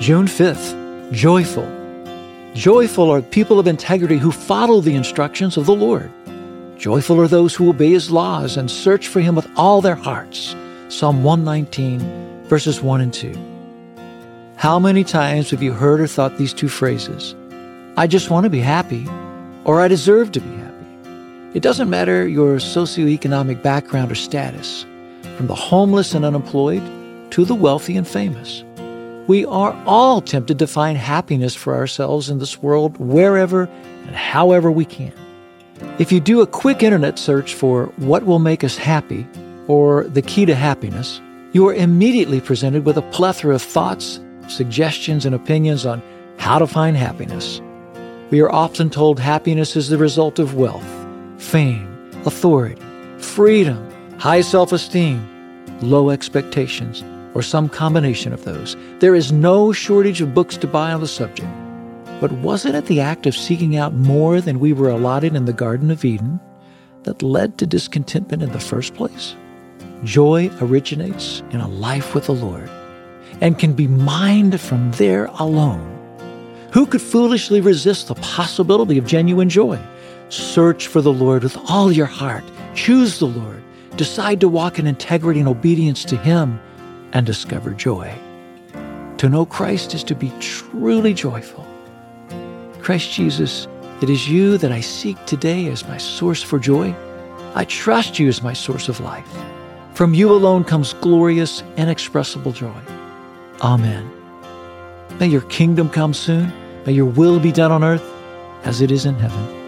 June 5th, joyful. Joyful are people of integrity who follow the instructions of the Lord. Joyful are those who obey his laws and search for him with all their hearts. Psalm 119, verses 1 and 2. How many times have you heard or thought these two phrases? I just want to be happy, or I deserve to be happy. It doesn't matter your socioeconomic background or status, from the homeless and unemployed to the wealthy and famous. We are all tempted to find happiness for ourselves in this world wherever and however we can. If you do a quick internet search for what will make us happy or the key to happiness, you are immediately presented with a plethora of thoughts, suggestions, and opinions on how to find happiness. We are often told happiness is the result of wealth fame, authority, freedom, high self esteem, low expectations, or some combination of those. There is no shortage of books to buy on the subject. But wasn't it the act of seeking out more than we were allotted in the Garden of Eden that led to discontentment in the first place? Joy originates in a life with the Lord and can be mined from there alone. Who could foolishly resist the possibility of genuine joy? Search for the Lord with all your heart. Choose the Lord. Decide to walk in integrity and obedience to Him and discover joy. To know Christ is to be truly joyful. Christ Jesus, it is you that I seek today as my source for joy. I trust you as my source of life. From you alone comes glorious, inexpressible joy. Amen. May your kingdom come soon. May your will be done on earth as it is in heaven.